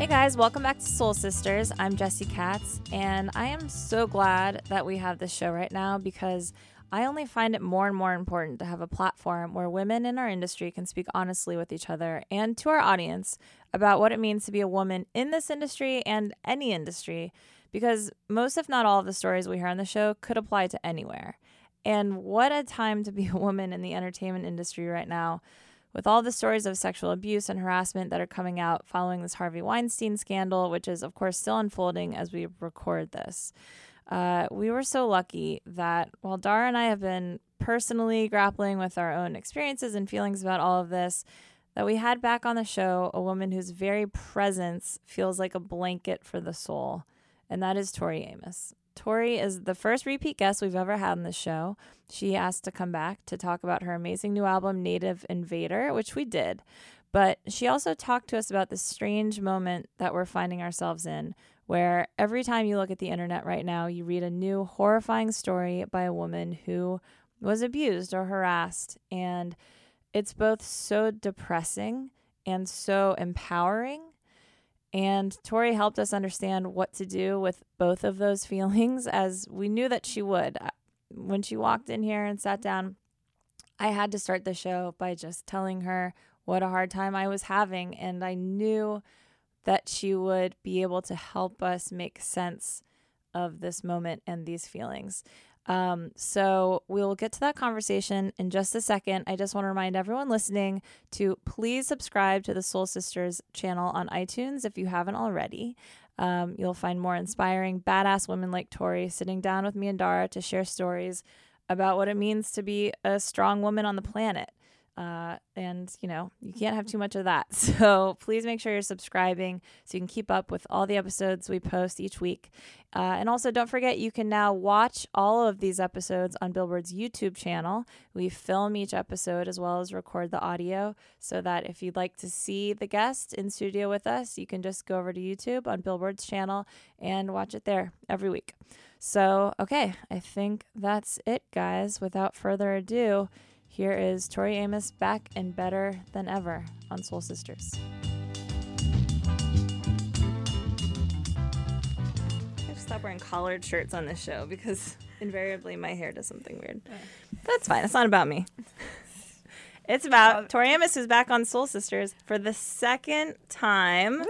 Hey guys, welcome back to Soul Sisters. I'm Jessie Katz, and I am so glad that we have this show right now because I only find it more and more important to have a platform where women in our industry can speak honestly with each other and to our audience about what it means to be a woman in this industry and any industry, because most, if not all, of the stories we hear on the show could apply to anywhere. And what a time to be a woman in the entertainment industry right now with all the stories of sexual abuse and harassment that are coming out following this Harvey Weinstein scandal, which is, of course, still unfolding as we record this. Uh, we were so lucky that while Dara and I have been personally grappling with our own experiences and feelings about all of this, that we had back on the show a woman whose very presence feels like a blanket for the soul, and that is Tori Amos. Tori is the first repeat guest we've ever had on the show. She asked to come back to talk about her amazing new album, Native Invader, which we did. But she also talked to us about the strange moment that we're finding ourselves in, where every time you look at the internet right now, you read a new horrifying story by a woman who was abused or harassed. And it's both so depressing and so empowering and Tori helped us understand what to do with both of those feelings as we knew that she would. When she walked in here and sat down, I had to start the show by just telling her what a hard time I was having. And I knew that she would be able to help us make sense of this moment and these feelings. Um, so we'll get to that conversation in just a second. I just want to remind everyone listening to please subscribe to the Soul Sisters channel on iTunes if you haven't already. Um, you'll find more inspiring, badass women like Tori sitting down with me and Dara to share stories about what it means to be a strong woman on the planet. Uh, and you know, you can't have too much of that. So please make sure you're subscribing so you can keep up with all the episodes we post each week. Uh, and also, don't forget you can now watch all of these episodes on Billboard's YouTube channel. We film each episode as well as record the audio so that if you'd like to see the guest in studio with us, you can just go over to YouTube on Billboard's channel and watch it there every week. So, okay, I think that's it, guys. Without further ado, here is Tori Amos back and better than ever on Soul Sisters. I just stop wearing collared shirts on this show because invariably my hair does something weird. That's fine. It's not about me. It's about Tori Amos, who's back on Soul Sisters for the second time. Woo!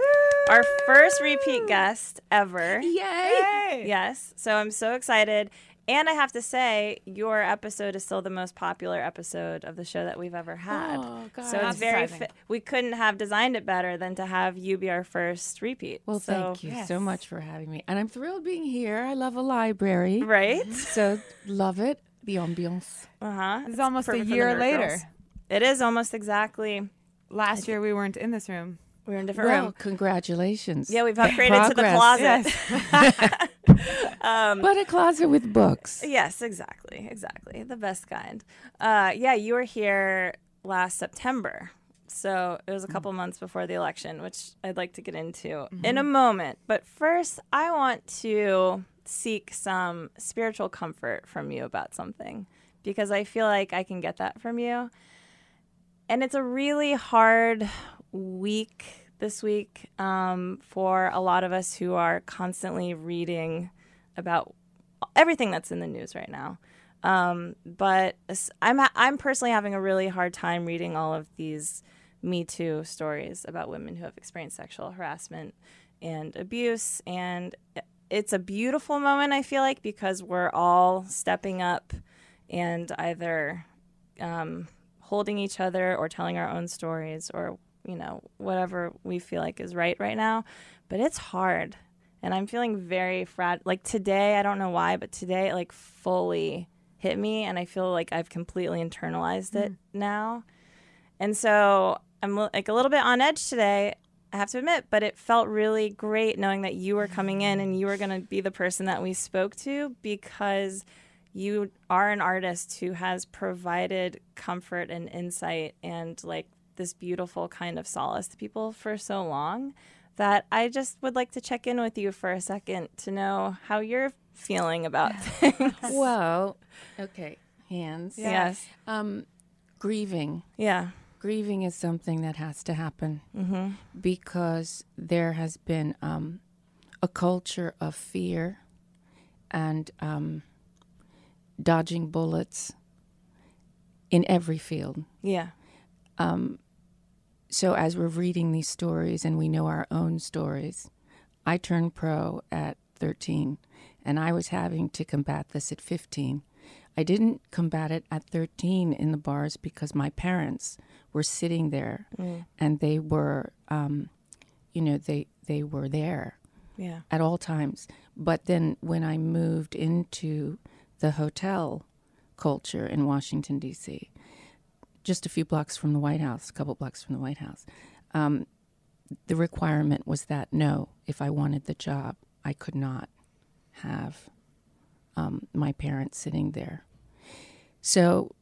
Our first repeat guest ever. Yay! Yay! Yes. So I'm so excited. And I have to say, your episode is still the most popular episode of the show that we've ever had. Oh, God. So it's very. Fi- we couldn't have designed it better than to have you be our first repeat. Well, so, thank you yes. so much for having me, and I'm thrilled being here. I love a library, right? So love it. The ambiance. Uh huh. It's, it's almost a year later. Girls. It is almost exactly. Last year we weren't in this room. We were in a different well, room. Congratulations. Yeah, we've upgraded to the closet. Yes. um, but a closet with books. Yes, exactly. Exactly. The best kind. Uh, yeah, you were here last September. So it was a couple mm. months before the election, which I'd like to get into mm-hmm. in a moment. But first, I want to seek some spiritual comfort from you about something because I feel like I can get that from you. And it's a really hard week this week um, for a lot of us who are constantly reading about everything that's in the news right now. Um, but I'm I'm personally having a really hard time reading all of these Me Too stories about women who have experienced sexual harassment and abuse, and it's a beautiful moment. I feel like because we're all stepping up and either um, holding each other or telling our own stories or you know whatever we feel like is right right now. But it's hard, and I'm feeling very fragile. Like today, I don't know why, but today, like fully hit me and I feel like I've completely internalized it mm. now. And so I'm like a little bit on edge today, I have to admit, but it felt really great knowing that you were coming in and you were going to be the person that we spoke to because you are an artist who has provided comfort and insight and like this beautiful kind of solace to people for so long that I just would like to check in with you for a second to know how you're feeling about things. Well, okay, hands. Yes. Um, grieving. Yeah. Grieving is something that has to happen mm-hmm. because there has been um, a culture of fear and um, dodging bullets in every field. Yeah. Um, so as we're reading these stories and we know our own stories, I turned pro at 13 and I was having to combat this at 15. I didn't combat it at 13 in the bars because my parents were sitting there mm. and they were, um, you know, they, they were there yeah. at all times. But then when I moved into the hotel culture in Washington, D.C., just a few blocks from the White House, a couple blocks from the White House, um, the requirement was that no, if I wanted the job, I could not have um, my parents sitting there. So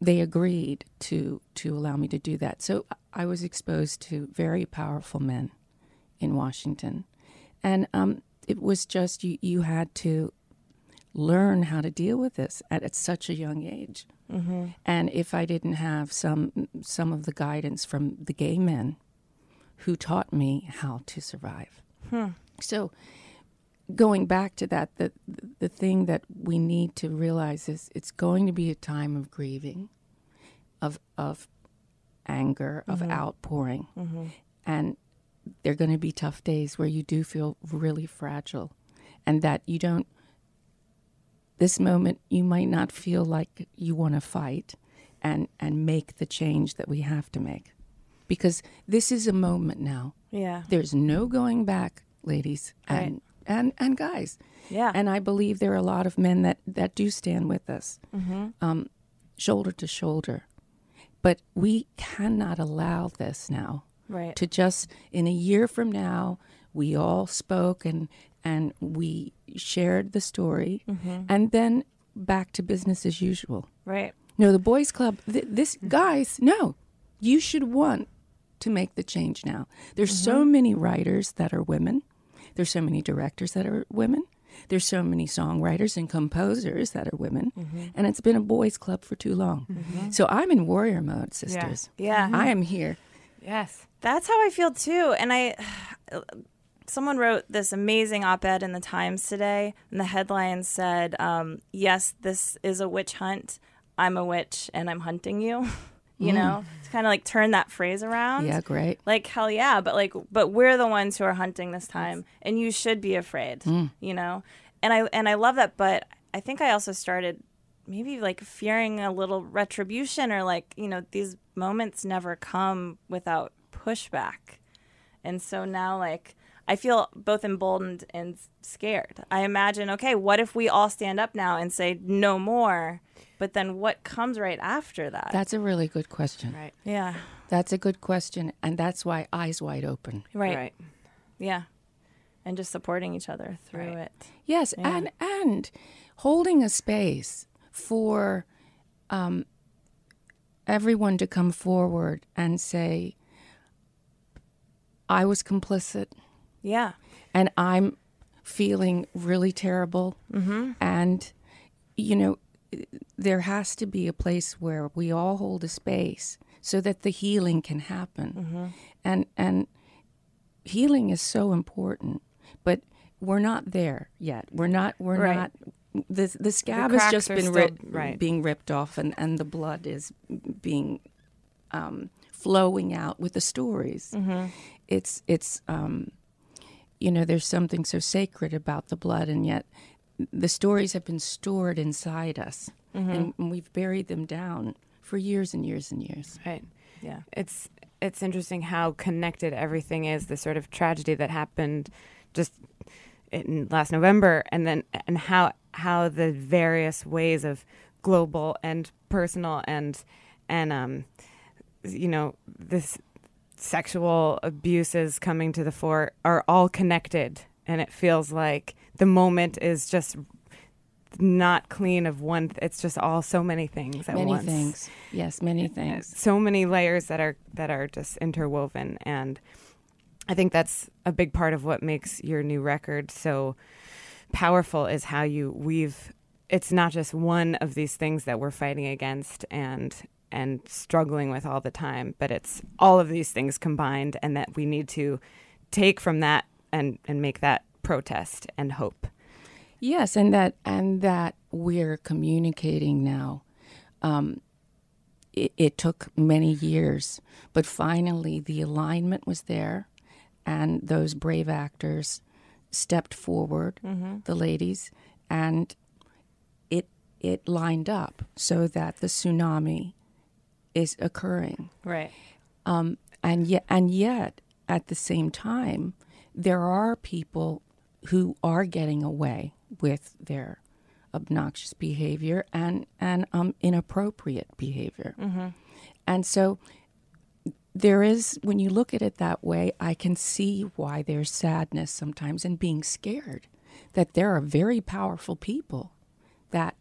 they agreed to to allow me to do that. So I was exposed to very powerful men in Washington, and um, it was just you you had to learn how to deal with this at, at such a young age. Mm-hmm. And if I didn't have some some of the guidance from the gay men who taught me how to survive, hmm. so going back to that, the the thing that we need to realize is it's going to be a time of grieving, of of anger, of mm-hmm. outpouring, mm-hmm. and there are going to be tough days where you do feel really fragile, and that you don't. This moment, you might not feel like you want to fight, and and make the change that we have to make, because this is a moment now. Yeah, there's no going back, ladies, right. and and and guys. Yeah. And I believe there are a lot of men that that do stand with us, mm-hmm. um, shoulder to shoulder. But we cannot allow this now. Right. To just in a year from now, we all spoke and and we shared the story, mm-hmm. and then back to business as usual. Right. No, the boys' club. Th- this guys, no, you should want to make the change now. There's mm-hmm. so many writers that are women. There's so many directors that are women. There's so many songwriters and composers that are women, mm-hmm. and it's been a boys' club for too long. Mm-hmm. So I'm in warrior mode, sisters. Yeah, yeah. I am here. Yes, that's how I feel too. And I, someone wrote this amazing op-ed in the Times today, and the headline said, um, "Yes, this is a witch hunt. I'm a witch, and I'm hunting you." you mm. know to kind of like turn that phrase around yeah great like hell yeah but like but we're the ones who are hunting this time and you should be afraid mm. you know and i and i love that but i think i also started maybe like fearing a little retribution or like you know these moments never come without pushback and so now like I feel both emboldened and scared. I imagine, okay, what if we all stand up now and say no more? But then what comes right after that? That's a really good question. Right. Yeah. That's a good question. And that's why eyes wide open. Right. Right. Yeah. And just supporting each other through right. it. Yes. Yeah. And, and holding a space for um, everyone to come forward and say, I was complicit. Yeah. And I'm feeling really terrible. Mm-hmm. And, you know, there has to be a place where we all hold a space so that the healing can happen. Mm-hmm. And and healing is so important, but we're not there yet. We're not we're right. not the the scab The has just been rip, right. being ripped off, and and the blood is being um, flowing out with the stories. It's it's um, you know there's something so sacred about the blood, and yet the stories have been stored inside us, and we've buried them down for years and years and years. Right. Yeah. It's it's interesting how connected everything is. The sort of tragedy that happened just in last November, and then and how how the various ways of global and personal and and um you know this sexual abuses coming to the fore are all connected, and it feels like the moment is just not clean of one. It's just all so many things at many once things, yes, many uh, things. so many layers that are that are just interwoven and i think that's a big part of what makes your new record so powerful is how you weave it's not just one of these things that we're fighting against and and struggling with all the time but it's all of these things combined and that we need to take from that and and make that protest and hope Yes, and that and that we're communicating now. Um, it, it took many years, but finally the alignment was there, and those brave actors stepped forward, the ladies, and it it lined up so that the tsunami is occurring. Right. um, and yet and yet at the same time there are people who are getting away with their obnoxious behavior and and um, inappropriate behavior. And so there is when you look at it that way i can see why there's sadness sometimes and being scared that there are very powerful people that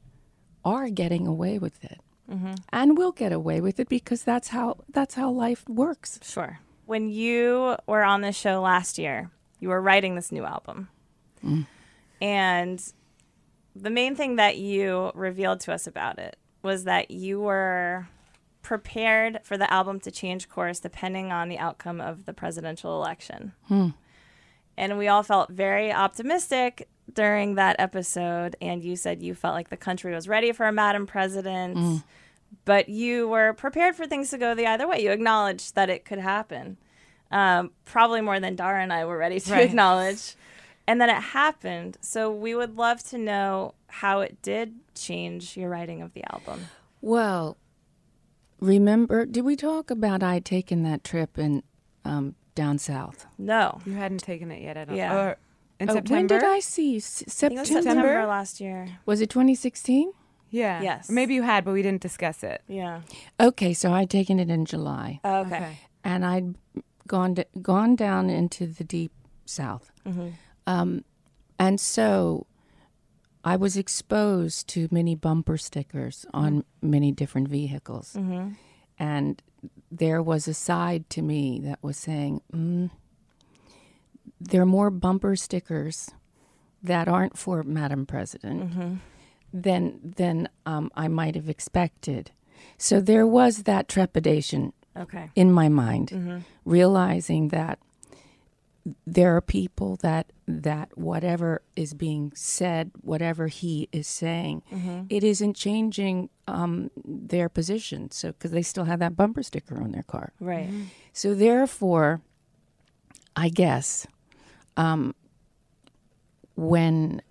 are getting away with it Mm-hmm. and we'll get away with it because that's how that's how life works Sure. When you were on this show last year, you were writing this new album. Mm. And the main thing that you revealed to us about it was that you were prepared for the album to change course depending on the outcome of the presidential election. Hmm. And we all felt very optimistic during that episode. And you said you felt like the country was ready for a Madam President, but you were prepared for things to go the other way. You acknowledged that it could happen, um, probably more than Dara and I were ready to Right. acknowledge. And then it happened. So we would love to know how it did change your writing of the album. well remember did we talk about i taken that trip in um, down south No. you hadn't taken it yet i don't Yeah. or in Oh, september? when did i see you? S- I think it september was September? Last year. was it 2016 yeah. Yes. Or maybe you had but we didn't discuss it. Yeah. okay so i'd taken it in july. Okay. and I'd gone d- gone down into the deep south, um, and so I was exposed to many bumper stickers on many different vehicles, and there was a side to me that was saying, mm, "There are more bumper stickers that aren't for Madam President than than um, I might have expected." So there was that trepidation Okay. in my mind, realizing that there are people that that whatever is being said, whatever he is saying, it isn't changing um, their position. So because they still have that bumper sticker on their car. Right. So therefore, I guess um, when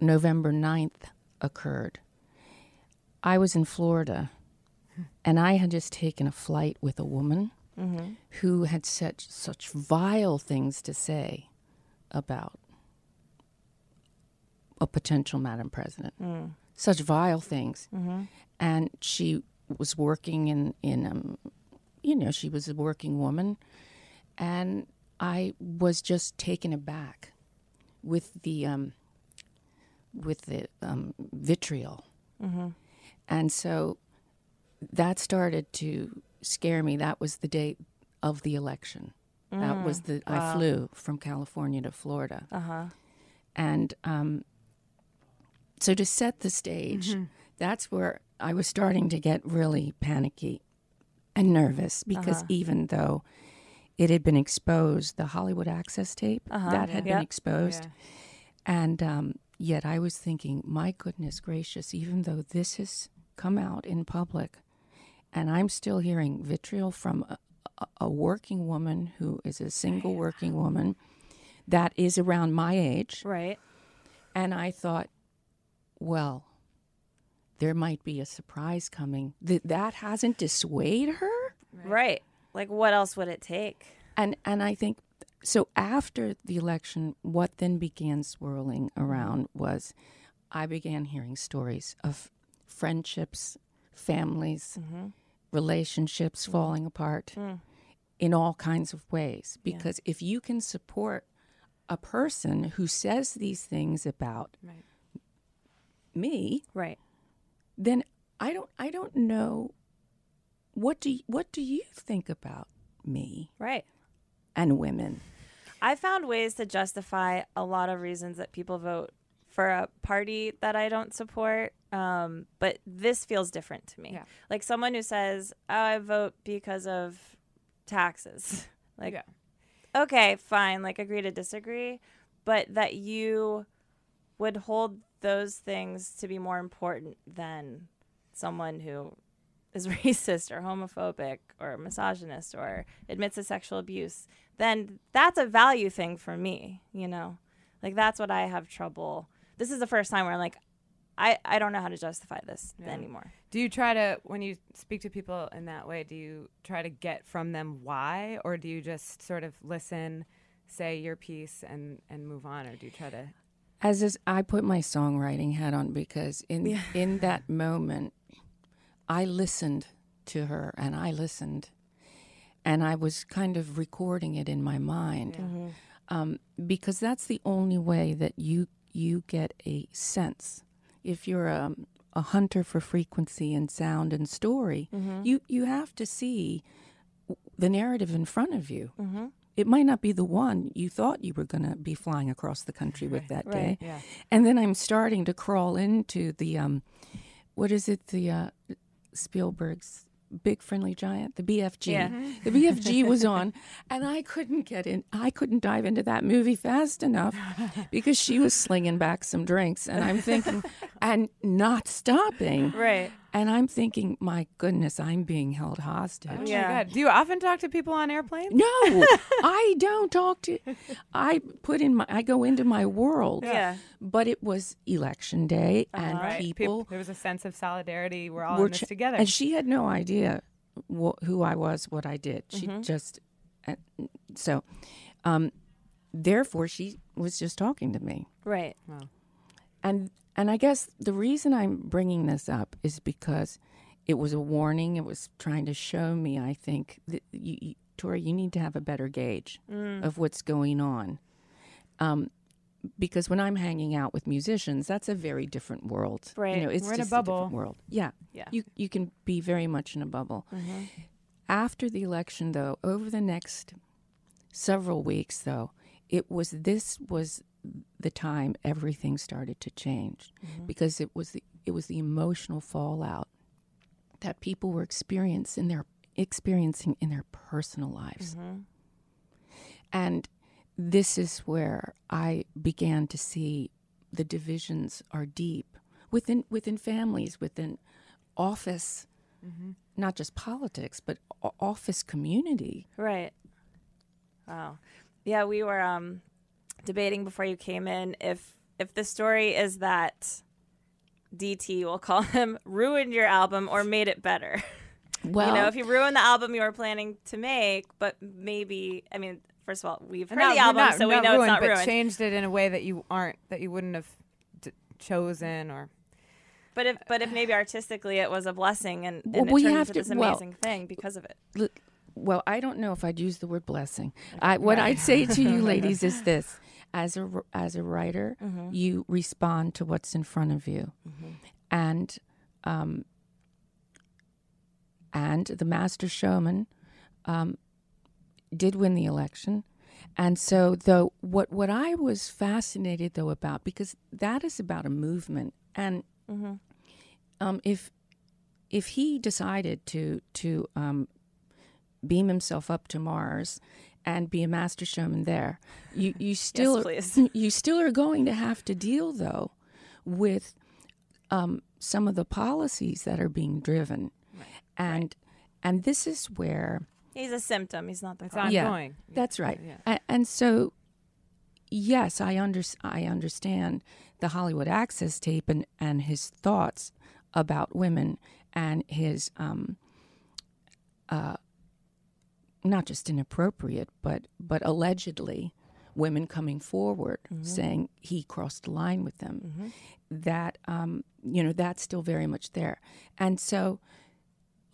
November 9th occurred, I was in Florida and I had just taken a flight with a woman who had said such vile things to say about a potential Madam President. Such vile things. And she was working in, in um, you know, she was a working woman. And I was just taken aback with the um, with the um, vitriol. And so that started to scare me. That was the date of the election. That was the I flew from California to Florida. Uh-huh. And um, so to set the stage, that's where I was starting to get really panicky and nervous because even though it had been exposed, the Hollywood Access tape that had been Yep. exposed, and um, yet I was thinking, my goodness gracious, even though this has come out in public, and I'm still hearing vitriol from a, a, a working woman who is a single working woman that is around my age. Right. And I thought, well, there might be a surprise coming. That that hasn't dissuaded her. Right. Like, what else would it take? And and I think so. After the election, what then began swirling mm-hmm. around was, I began hearing stories of friendships, families, mm-hmm. relationships mm. falling apart mm. in all kinds of ways. Because if you can support a person who says these things about Right. me, Right. then I don't I don't know what do you, what do you think about me Right. and women? I found ways to justify a lot of reasons that people vote for a party that I don't support. Um, but this feels different to me. Yeah. Like someone who says, oh, I vote because of taxes. like, Yeah. okay, fine. Like, agree to disagree. But that you would hold those things to be more important than someone who is racist or homophobic or misogynist or admits to sexual abuse, then that's a value thing for me, you know? Like that's what I have trouble. This is the first time where I'm like, I, I don't know how to justify this Yeah. anymore. Do you try to, when you speak to people in that way, do you try to get from them why, or do you just sort of listen, say your piece, and and move on, or do you try to? As is, I put my songwriting hat on because in in that moment, I listened to her and I listened, and I was kind of recording it in my mind, um, because that's the only way that you you get a sense. If you're a, a hunter for frequency and sound and story, you you have to see the narrative in front of you. It might not be the one you thought you were going to be flying across the country with that day. Yeah. And then I'm starting to crawl into the, um, what is it, the uh, Spielberg's Big Friendly Giant, the BFG. Yeah. The BFG was on, and I couldn't get in. I couldn't dive into that movie fast enough because she was slinging back some drinks, and I'm thinking, and not stopping. Right. And I'm thinking, my goodness, I'm being held hostage. Oh Yeah. God. Do you often talk to people on airplanes? No, I don't talk to. I put in my. I go into my world. Yeah. But it was election day, and Right. people there was a sense of solidarity. We're all were in this ch- together. And she had no idea wh- who I was, what I did. She Mm-hmm. just. Uh, so, um, therefore, she was just talking to me, Right. and and I guess the reason I'm bringing this up is because it was a warning. It was trying to show me. I think that you, you, Tori, you need to have a better gauge of what's going on. Um, because when I'm hanging out with musicians, that's a very different world. Right. You know, it's We're in a just bubble. different world. Yeah. Yeah. You you can be very much in a bubble. After the election, though, over the next several weeks, though, it was this was the time everything started to change mm-hmm. because it was the it was the emotional fallout that people were experiencing in their experiencing in their personal lives. Mm-hmm. And this is where I began to see the divisions are deep within within families, within office, mm-hmm. not just politics, but office community. Right. Wow. Yeah, we were um debating before you came in if if the story is that DT, we'll call him, ruined your album or made it better. Well, you know, if you ruined the album you were planning to make, but maybe I mean, first of all, we've heard Not- the album, not- so we know ruined, it's not but ruined. changed it in a way that you aren't that you wouldn't have d- chosen or But if but if maybe artistically it was a blessing and, and Well, it we turned have into to- this well- amazing thing because of it. L- well, I don't know if I'd use the word blessing. I, what I'd say to you, ladies, is this: as a as a writer, you respond to what's in front of you, and um, and the master showman um, did win the election. And so, though, what what I was fascinated though about because that is about a movement, and um, if if he decided to to um, beam himself up to Mars and be a master showman there. You you still please. you still are going to have to deal though with um, some of the policies that are being driven, and and this is where He's a symptom. He's not the It's problem. ongoing. that's right. Yeah. A- And, so, yes, I under, I understand the Hollywood Access tape and, and his thoughts about women and his um, uh, not just inappropriate, but but allegedly women coming forward saying he crossed the line with them. That um, you know that's still very much there, and so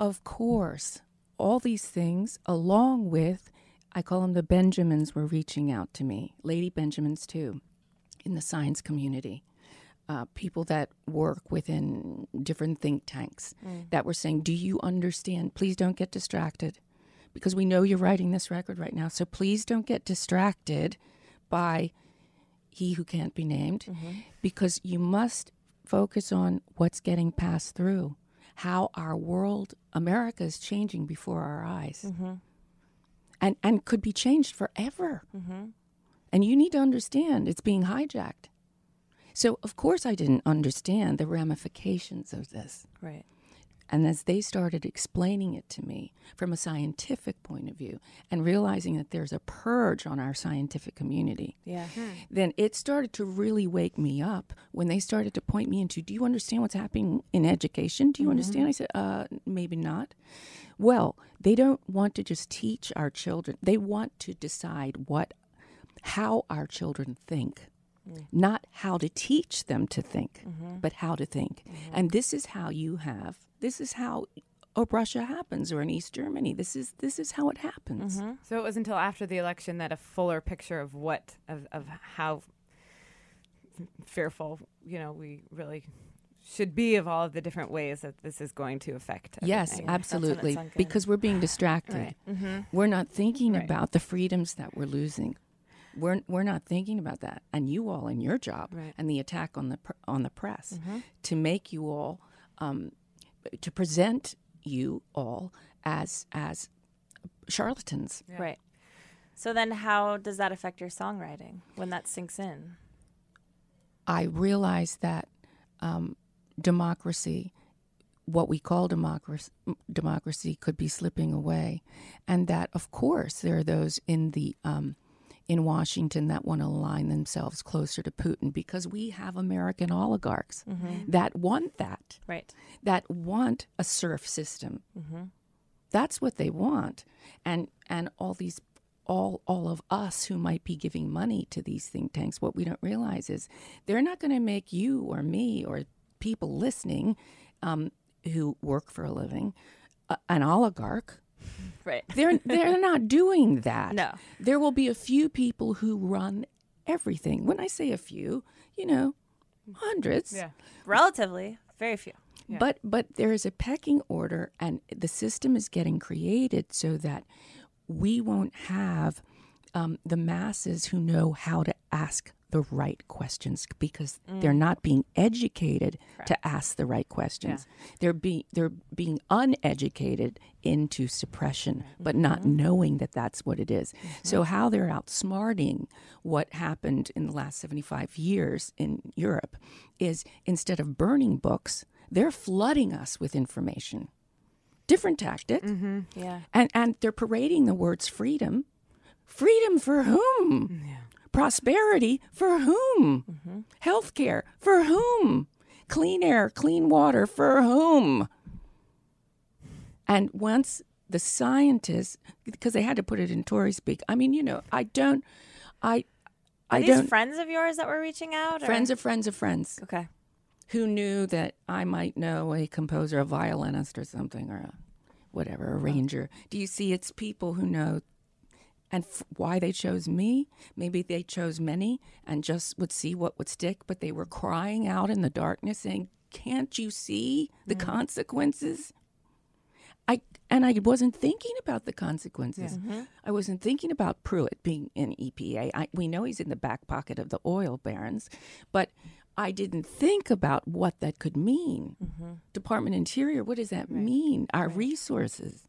of course all these things along with I call them the Benjamins were reaching out to me, Lady Benjamins too, in the science community. Uh, people that work within different think tanks that were saying, Do you understand? Please don't get distracted because we know you're writing this record right now. So please don't get distracted by he who can't be named mm-hmm. because you must focus on what's getting passed through, how our world, America, is changing before our eyes mm-hmm. and, and could be changed forever. Mm-hmm. And you need to understand it's being hijacked. So, of course, I didn't understand the ramifications of this. Right. And as they started explaining it to me from a scientific point of view and realizing that there's a purge on our scientific community, Yeah. then it started to really wake me up when they started to point me into do you understand what's happening in education? Do you understand? I said, uh, maybe not. Well, they don't want to just teach our children, they want to decide what how our children think. Not how to teach them to think, mm-hmm. but how to think. Mm-hmm. And this is how you have this is how oh, Russia happens or in East Germany. This is this is how it happens. Mm-hmm. So it was until after the election that a fuller picture of what of, of how fearful, you know, we really should be of all of the different ways that this is going to affect. Yes, absolutely. Because we're being distracted. Right. Mm-hmm. We're not thinking Right. about the freedoms that we're losing. We're, we're not thinking about that. And you all in your job Right. and the attack on the pr- on the press Mm-hmm. to make you all um, to present you all as as charlatans. Yeah. Right. So then, how does that affect your songwriting when that sinks in? I realize that um, democracy, what we call democracy, democracy, could be slipping away, and that of course there are those in the um, in Washington that want to align themselves closer to Putin because we have American oligarchs that want that, Right. that want a serf system. That's what they want, and and all these. All, all of us who might be giving money to these think tanks, what we don't realize is they're not going to make you or me or people listening um, who work for a living uh, an oligarch. Right. They're they're not doing that. No. There will be a few people who run everything. When I say a few, you know, hundreds. Yeah. Relatively, very few. Yeah. But but there is a pecking order and the system is getting created so that we won't have um, the masses who know how to ask the right questions because mm. they're not being educated to ask the right questions. They're being they're being uneducated into suppression, but not mm-hmm. knowing that that's what it is. Mm-hmm. So how they're outsmarting what happened in the last 75 years in Europe is instead of burning books, they're flooding us with information. Different tactic. Mm-hmm. Yeah. And and they're parading the words freedom. Freedom for whom? Prosperity for whom? Mm-hmm. Healthcare for whom? Clean air, clean water for whom? And once the scientists, because they had to put it in Tori speak. I mean, you know, I don't, I, Are I these don't. friends of yours that were reaching out? or- friends of friends of friends Okay. who knew that I might know a composer, a violinist, or something, or a whatever, a ranger. Do you see? It's people who know, and f- why they chose me. Maybe they chose many and just would see what would stick, but they were crying out in the darkness, saying, "Can't you see the consequences?" I and I wasn't thinking about the consequences. Mm-hmm. I wasn't thinking about Pruitt being in EPA. I, we know he's in the back pocket of the oil barons, but I didn't think about what that could mean. Mm-hmm. Department Interior, what does that mean? Our resources.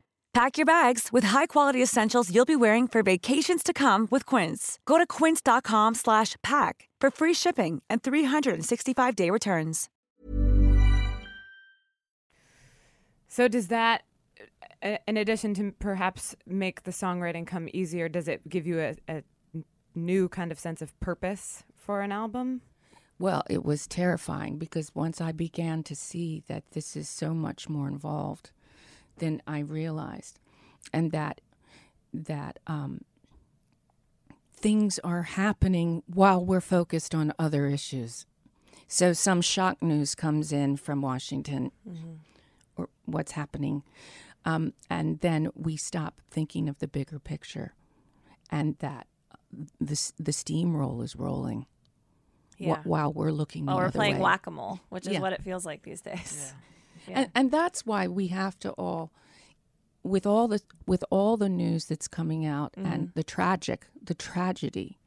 Pack your bags with high-quality essentials you'll be wearing for vacations to come with Quince. Go to quince.com slash pack for free shipping and 365-day returns. So does that, uh, in addition to perhaps make the songwriting come easier, does it give you a, a new kind of sense of purpose for an album? Well, it was terrifying because once I began to see that this is so much more involved than I realized, and that that um, things are happening while we're focused on other issues. So some shock news comes in from Washington, or what's happening, um, and then we stop thinking of the bigger picture, and that the s- the steamroll is rolling wh- Yeah. while we're looking. Well, the we're other playing whack a mole, which is Yeah. what it feels like these days. And, and that's why we have to all with all the with all the news that's coming out and the tragic the tragedy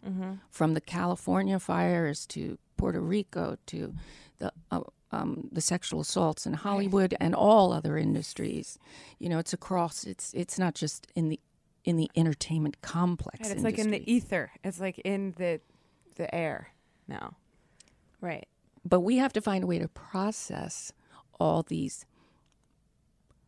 from the California fires to Puerto Rico to the uh, um, the sexual assaults in Hollywood and all other industries you know it's across it's it's not just in the in the entertainment complex Right, it's like in the ether. It's like in the the air now. Right. but we have to find a way to process all these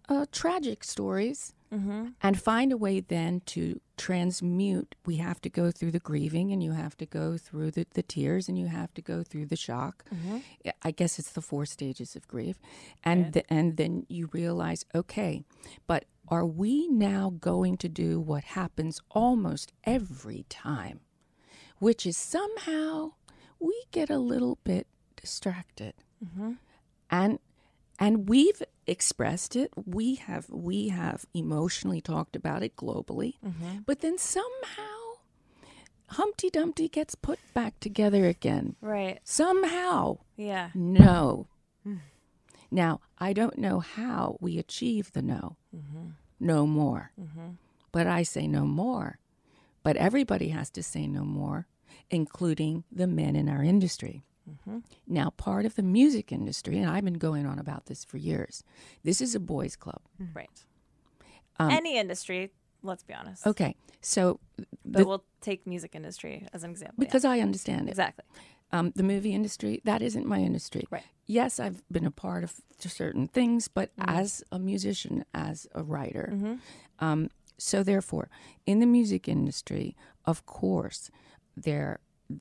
uh, tragic stories mm-hmm. and find a way then to transmute. We have to go through the grieving and you have to go through the, the tears and you have to go through the shock. Mm-hmm. I- I guess it's the four stages of grief. And, th- and then you realize, okay, but are we now going to do what happens almost every time, which is somehow we get a little bit distracted mm-hmm. and and we've expressed it. We have we have emotionally talked about it globally. Mm-hmm. But then somehow humpty dumpty gets put back together again. Right. somehow. Yeah. no. Mm. Now i don't know how we achieve the no. Mm-hmm. No more. Mm-hmm. But i say no more. But everybody has to say no more including the men in our industry now, part of the music industry, and I've been going on about this for years, this is a boys' club. Right. Um, Any industry, let's be honest. Okay, so But the- we'll take music industry as an example. yeah. because I understand it, exactly. um, the movie industry that isn't my industry. Right. Yes, I've been a part of certain things, but as a musician, as a writer, um, so therefore, in the music industry, of course, there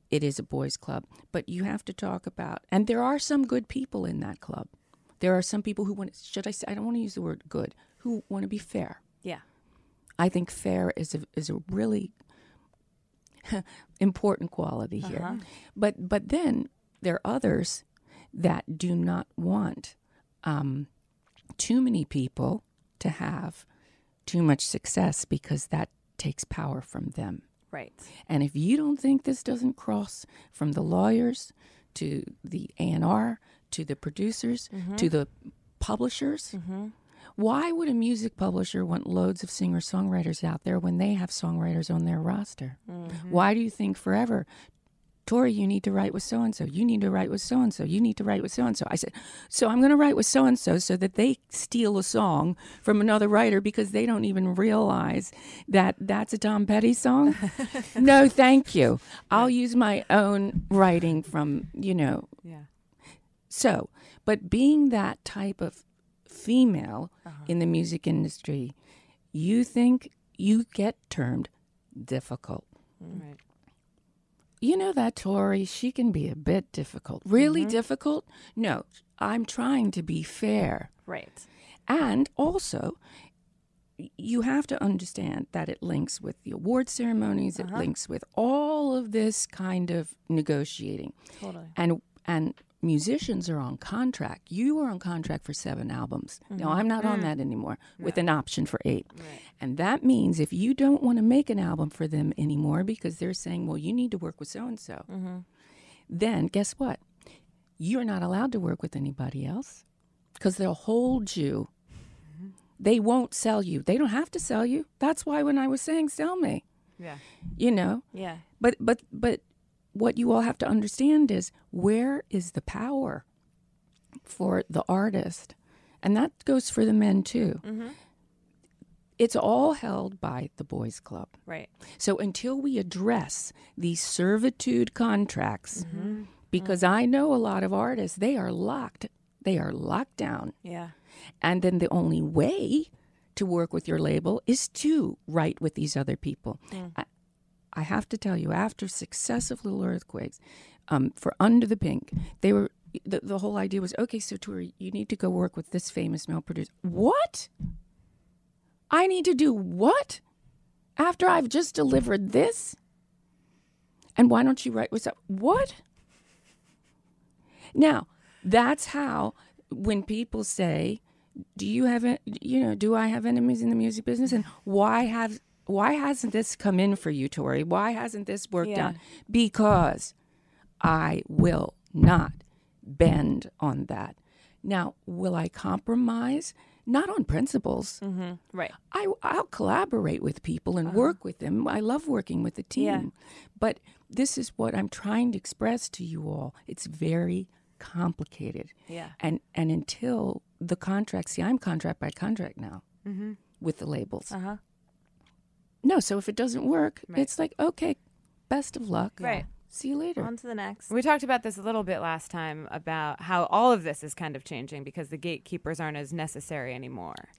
it is a boys' club, but you have to talk about, and there are some good people in that club. There are some people who want. Should I say? I don't want to use the word good. Who want to be fair. Yeah. I think fair is a is a really important quality here. But but then there are others that do not want um, too many people to have too much success because that takes power from them. Right. And if you don't think this doesn't cross from the lawyers to the A&R to the producers mm-hmm. to the publishers, mm-hmm. why would a music publisher want loads of singer songwriters out there when they have songwriters on their roster? Mm-hmm. Why do you think forever? Tori, you need to write with so and so. You need to write with so and so. You need to write with so and so. I said, so I'm going to write with so and so so that they steal a song from another writer because they don't even realize that that's a Tom Petty song. no, thank you. I'll use my own writing from, you know, Yeah. so, but being that type of female uh-huh. in the music industry, you think you get termed difficult. Right. You know that Tori, she can be a bit difficult. Really mm-hmm. difficult? No, I'm trying to be fair. Right. And also, you have to understand that it links with the award ceremonies, it uh-huh. links with all of this kind of negotiating. Totally. And and musicians are on contract. You are on contract for 7 albums. Now mm-hmm. I'm not on mm. that anymore with an option for 8. And that means if you don't want to make an album for them anymore because they're saying, "Well, you need to work with so and so." Then guess what? You're not allowed to work with anybody else because they'll hold you. Mm-hmm. They won't sell you. They don't have to sell you. That's why when I was saying sell me, Yeah. you know. Yeah. But but but what you all have to understand is where is the power for the artist, and that goes for the men too. Mm-hmm. It's all held by the boys' club. Right. So until we address these servitude contracts, mm-hmm. because mm-hmm. I know a lot of artists, they are locked. They are locked down. Yeah. And then the only way to work with your label is to write with these other people. Mm. I, I have to tell you, after successive little earthquakes, um, for Under the Pink, they were the, the whole idea was okay. So, Tori, you need to go work with this famous male producer. What? I need to do what? After I've just delivered this? And why don't you write what's up? What? Now, that's how when people say, "Do you have a, you know, do I have enemies in the music business?" and why have why hasn't this come in for you, Tori? Why hasn't this worked Yeah. out? Because I will not bend on that. Now, will I compromise? Not on principles. Mm-hmm. Right. I, I'll collaborate with people and uh-huh. work with them. I love working with the team. Yeah. But this is what I'm trying to express to you all. It's very complicated. Yeah. And and until the contract, see, I'm contract by contract now mm-hmm. with the labels. Uh huh. No, so if it doesn't work, it's like, okay, best of luck. Right. See you later. On to the next. We talked about this a little bit last time about how all of this is kind of changing because the gatekeepers aren't as necessary anymore.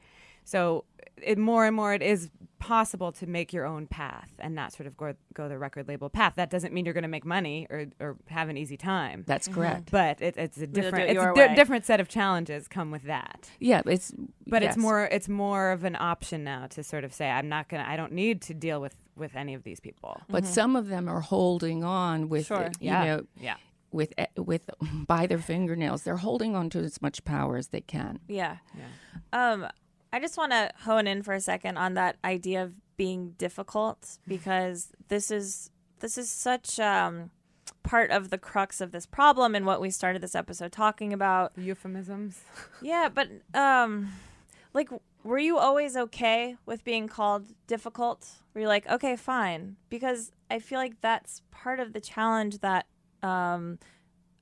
So, it, more and more, it is possible to make your own path and not sort of go, go the record label path. That doesn't mean you're going to make money or, or have an easy time. That's correct. but it, it's a different, it it's a di- different set of challenges come with that. Yeah, it's But yes. it's more, it's more of an option now to sort of say, I'm not gonna, I don't need to deal with with any of these people. But some of them are holding on with, Sure. it, you Yeah. know, Yeah. with eh, with by their fingernails. They're holding on to as much power as they can. Yeah. Yeah. Um, I just want to hone in for a second on that idea of being difficult because this is this is such um, part of the crux of this problem and what we started this episode talking about. The euphemisms. Yeah, but um, like, were you always okay with being called difficult? Were you like, okay, fine? Because I feel like that's part of the challenge that, um,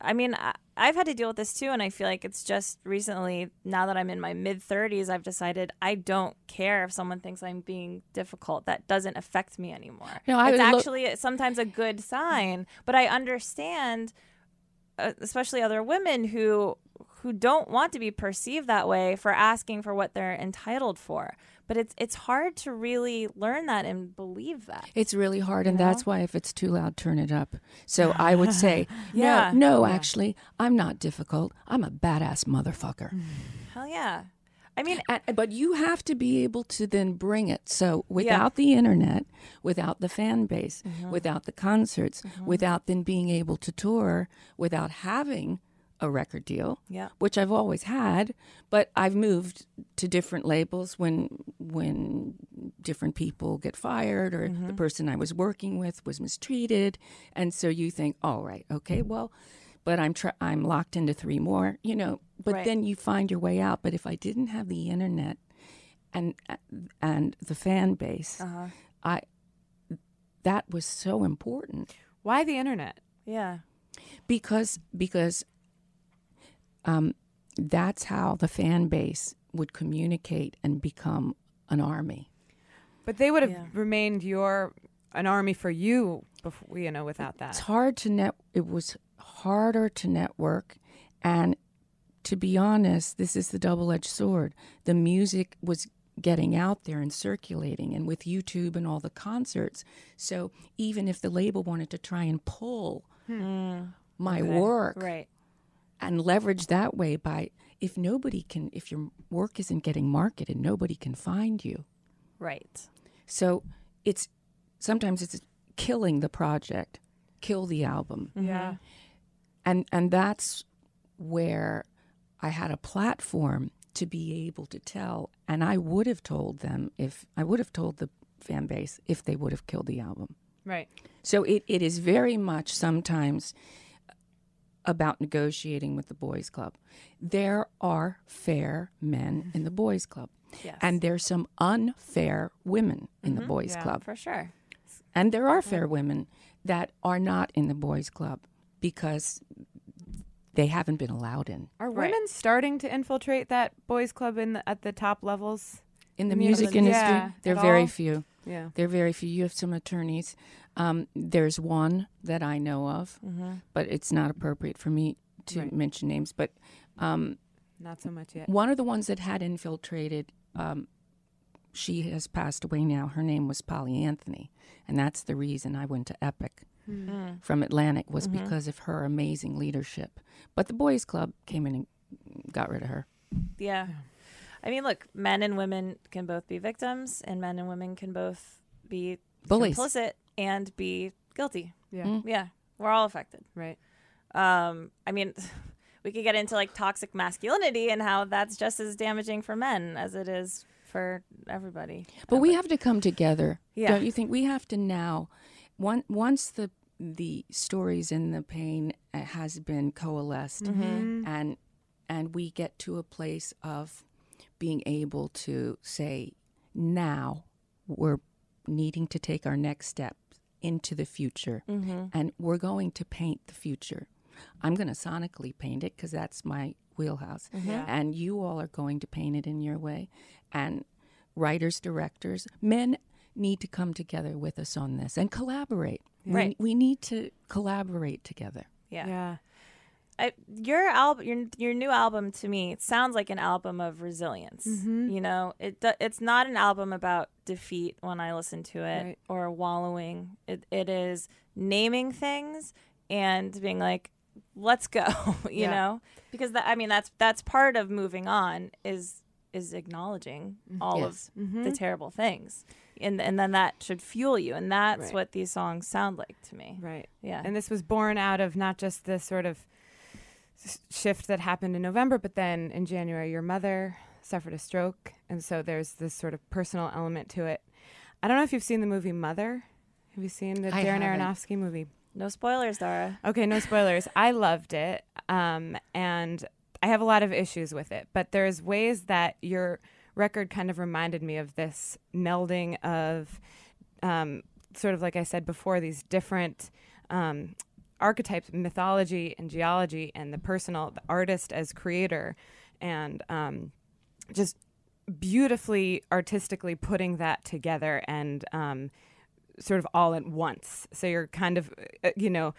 I mean, I, I've had to deal with this too, and I feel like it's just recently, now that I'm in my mid 30s, I've decided I don't care if someone thinks I'm being difficult. That doesn't affect me anymore. No, I it's actually sometimes a good sign, but I understand uh, especially other women who who don't want to be perceived that way for asking for what they're entitled for. But it's it's hard to really learn that and believe that. It's really hard, and that's why if it's too loud, turn it up. So I would say, Yeah. no, no, actually, I'm not difficult. I'm a badass motherfucker. Mm. Hell yeah. I mean, And, but you have to be able to then bring it. So without the internet, without the fan base, mm-hmm. without the concerts, mm-hmm. without then being able to tour, without having a record deal, Yeah. which I've always had, but I've moved to different labels when when different people get fired or the mm-hmm. person I was working with was mistreated, and so you think, all right, okay, well, but I'm tr- I'm locked into three more, you know. But Right. then you find your way out. But if I didn't have the internet and and the fan base, uh-huh. I that was so important Why the internet? yeah. because because um, that's how the fan base would communicate and become an army. But they would have Yeah. remained your an army for you before you know without that. It's hard to net. It was harder to network, and to be honest, this is the double-edged sword. The music was getting out there and circulating and with YouTube and all the concerts. So even if the label wanted to try and pull my work Right. And leverage that way by if nobody can if your work isn't getting marketed, nobody can find you. Right. So it's sometimes it's killing the project, kill the album. Mm-hmm. Yeah. And and that's where I had a platform to be able to tell and I would have told them if I would have told the fan base if they would have killed the album. Right. So it, it is very much sometimes about negotiating with the boys club. There are fair men in the boys club. Yes. And there's some unfair women in the mm-hmm. boys Yeah. club. For sure. And there are fair women that are not in the boys club because they haven't been allowed in. Are Right. women starting to infiltrate that boys club in the, at the top levels? In the Music- music industry, yeah, there are very all? few. Yeah. There are very few. You have some attorneys. Um, there's one that I know of, but it's not appropriate for me to Right. mention names. But um, Not so much yet. one of the ones that had infiltrated, um, she has passed away now. Her name was Polly Anthony, and that's the reason I went to Epic from Atlantic was because of her amazing leadership. But the boys' club came in and got rid of her. Yeah. I mean, look, men and women can both be victims, and men and women can both be Bullies. complicit and be guilty. Yeah. Yeah, we're all affected. Right. Um, I mean, we could get into like toxic masculinity and how that's just as damaging for men as it is for everybody. But we have to come together, Yeah. don't you think? We have to now, one, once the the stories and the pain uh, has been coalesced, Mm-hmm. and and we get to a place of being able to say, now we're needing to take our next step into the future, Mm-hmm. and we're going to paint the future. I'm going to sonically paint it because that's my wheelhouse, Mm-hmm. and you all are going to paint it in your way, and writers, directors, men need to come together with us on this and collaborate. Right. We, we need to collaborate together. Yeah. Yeah. I, your album, your your new album, to me, it sounds like an album of resilience. Mm-hmm. You know, it it's not an album about defeat when I listen to it Right. or wallowing. It it is naming things and being like, "Let's go," you Yeah. know, because that I mean that's that's part of moving on is is acknowledging mm-hmm. all Yes. of the terrible things, and and then that should fuel you, and that's Right. what these songs sound like to me. Right. Yeah. And this was born out of not just the sort of s- shift that happened in November, but then in January, your mother suffered a stroke. And so there's this sort of personal element to it. I don't know if you've seen the movie Mother. Have you seen the I Darren haven't. Aronofsky movie? No spoilers, Dara. Okay, no spoilers. I loved it. Um, and I have a lot of issues with it, but there's ways that your record kind of reminded me of this melding of um, sort of like I said before, these different um, archetypes, mythology and geology, and the personal, the artist as creator, and um, just beautifully artistically putting that together and um, sort of all at once. So you're kind of, uh, you know,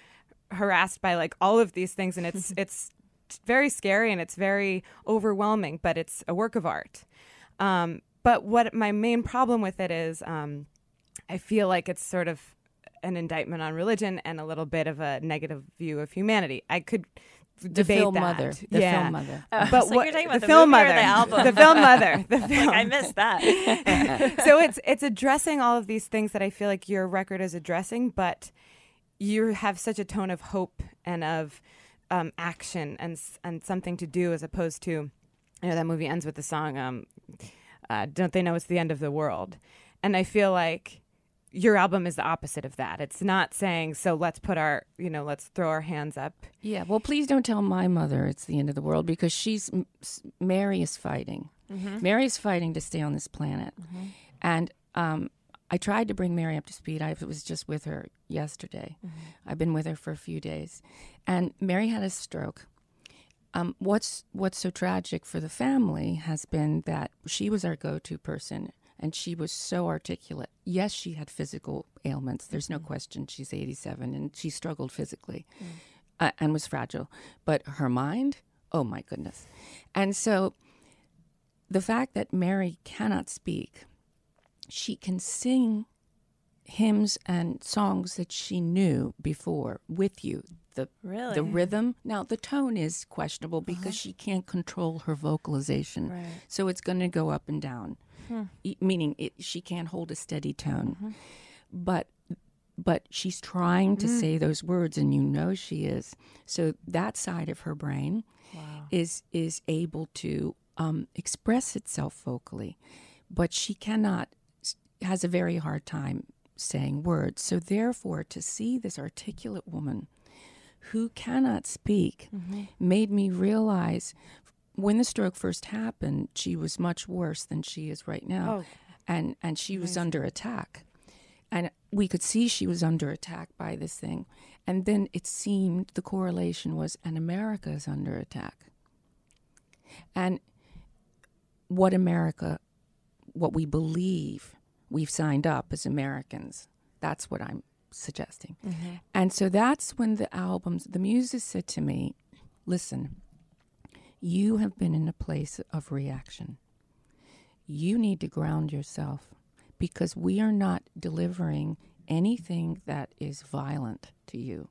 harassed by like all of these things, and it's it's very scary and it's very overwhelming, but it's a work of art. Um, but what my main problem with it is, um, I feel like it's sort of an indictment on religion and a little bit of a negative view of humanity. I could The debate film that. mother. The yeah. film mother. But So what you're talking about the, the film movie or mother, the album? the film mother, the film. like I missed that. so it's it's addressing all of these things that I feel like your record is addressing, but you have such a tone of hope and of um, action and and something to do as opposed to, you know, that movie ends with the song, um, uh, "Don't They Know It's the End of the World," and I feel like your album is the opposite of that. It's not saying so. Let's put our, you know, let's throw our hands up. Yeah, well, please don't tell my mother it's the end of the world because she's Mary is fighting. Mary is fighting to stay on this planet, and um, I tried to bring Mary up to speed. I was just with her yesterday. I've been with her for a few days, and Mary had a stroke. Um, what's what's so tragic for the family has been that she was our go-to person, and she was so articulate. Yes, she had physical ailments. There's no mm-hmm. question. She's 87, and she struggled physically mm. uh, and was fragile. But her mind, oh my goodness. And so the fact that Mary cannot speak, she can sing hymns and songs that she knew before with you. The Really? the rhythm. Now the tone is questionable uh-huh. because she can't control her vocalization, Right. so it's going to go up and down. E- meaning it, she can't hold a steady tone, mm-hmm. but but she's trying to mm. say those words, and you know she is. So that side of her brain is is able to um, express itself vocally, but she cannot has a very hard time saying words. So therefore, to see this articulate woman who cannot speak mm-hmm. made me realize when the stroke first happened, she was much worse than she is right now, Oh, and and she was under attack, and we could see she was under attack by this thing, and then it seemed the correlation was, and America is under attack, and what America, what we believe we've signed up as Americans, that's what I'm suggesting, mm-hmm. and so that's when the albums, the muses said to me, listen you have been in a place of reaction. You need to ground yourself because we are not delivering anything that is violent to you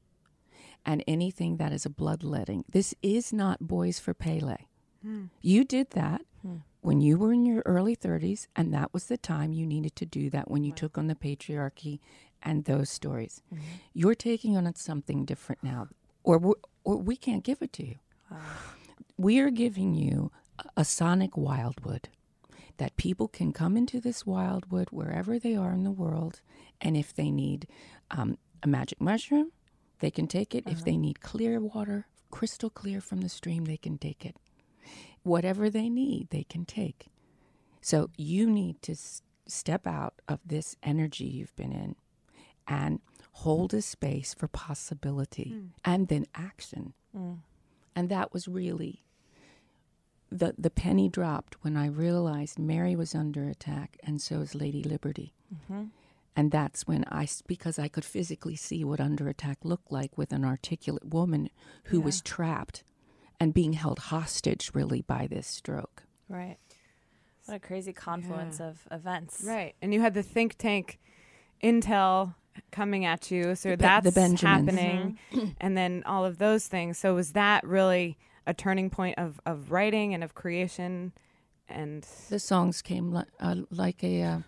and anything that is a bloodletting. This is not Boys for Pele. Hmm. You did that hmm. when you were in your early 30s, and that was the time you needed to do that when you took on the patriarchy and those stories. Mm-hmm. You're taking on something different now, or, we- or we can't give it to you we are giving you a- sonic wildwood that people can come into this wildwood wherever they are in the world and if they need um, a magic mushroom they can take it. If uh-huh. they need clear water crystal clear from the stream they can take it. Whatever they need they can take. So you need to s- step out of this energy you've been in and hold a space for possibility hmm. and then action hmm. And that was really the the penny dropped when I realized Mary was under attack, and so is Lady Liberty. Mm-hmm. And that's when I, because I could physically see what under attack looked like with an articulate woman who was trapped and being held hostage, really, by this stroke. Right. What a crazy confluence of events. Right. And you had the think tank intel coming at you. So The Be- the that's Benjamins. happening. and then all of those things. So was that really a turning point of, of writing and of creation? And The songs came li- uh, like a. Uh,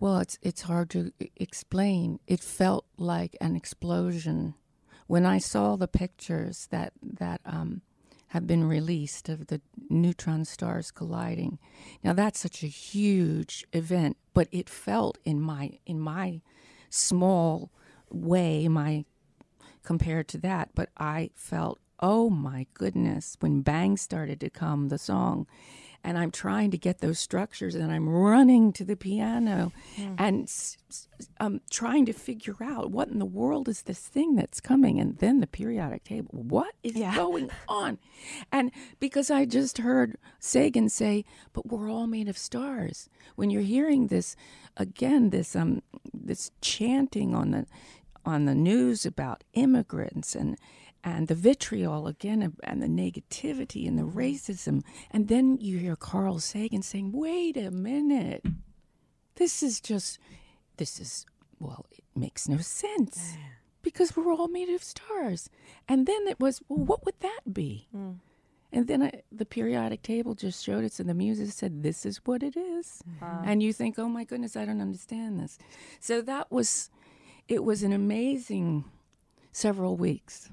well, it's it's hard to explain. It felt like an explosion when I saw the pictures that that um, have been released of the neutron stars colliding. Now that's such a huge event, but it felt in my in my small way, my compared to that, but I felt, oh my goodness, when Bang started to come, the song, and I'm trying to get those structures and I'm running to the piano and s- s- um, trying to figure out what in the world is this thing that's coming. And then the periodic table, what is going on? And because I just heard Sagan say, but we're all made of stars. When you're hearing this, again, this, um, this chanting on the, on the news about immigrants and and the vitriol again and the negativity and the racism. And then you hear Carl Sagan saying wait a minute. This is just this is well it makes no sense because we're all made of stars. And then it was well what would that be? Mm. And then I, the periodic table just showed us, and the muses said, "This is what it is." Uh-huh. And you think, "Oh my goodness, I don't understand this." So that was, it was an amazing several weeks.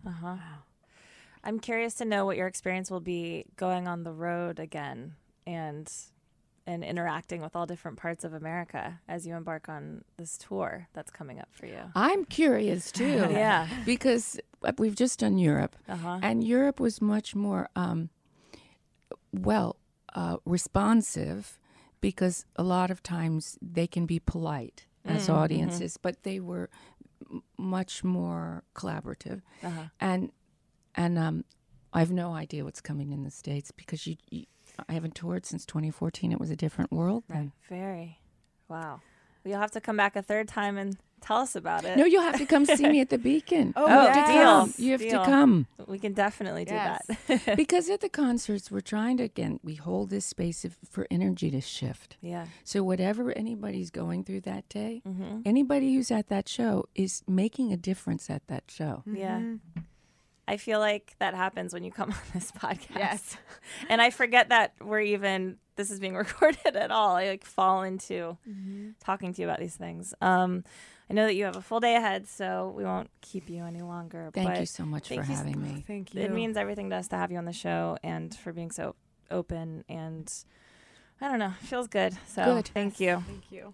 I'm curious to know what your experience will be going on the road again and and interacting with all different parts of America as you embark on this tour that's coming up for you. I'm curious too. Yeah. because we've just done Europe, Uh-huh. and Europe was much more, um, well, uh, responsive because a lot of times they can be polite as audiences, but they were much more collaborative, and and um, I have no idea what's coming in the states because you, you I haven't toured since 2014. It was a different world then. Very. Wow. You'll have to come back a third time and tell us about it. No, you'll have to come see me at the Beacon. Oh, you have yes. to come. deal. You have Deal. to come. we can definitely do Yes. that. because at the concerts, we're trying to again, we hold this space of, for energy to shift. yeah. So whatever anybody's going through that day, Mm-hmm. anybody who's at that show is making a difference at that show. Yeah. I feel like that happens when you come on this podcast. Yes. and I forget that we're even this is being recorded at all. I like fall into talking to you about these things. Um I know that you have a full day ahead, so we won't keep you any longer. Thank but you so much for thank you having me. Thank you. It means everything to us to have you on the show and for being so open and I don't know, feels good. So Good. thank you. Thank you.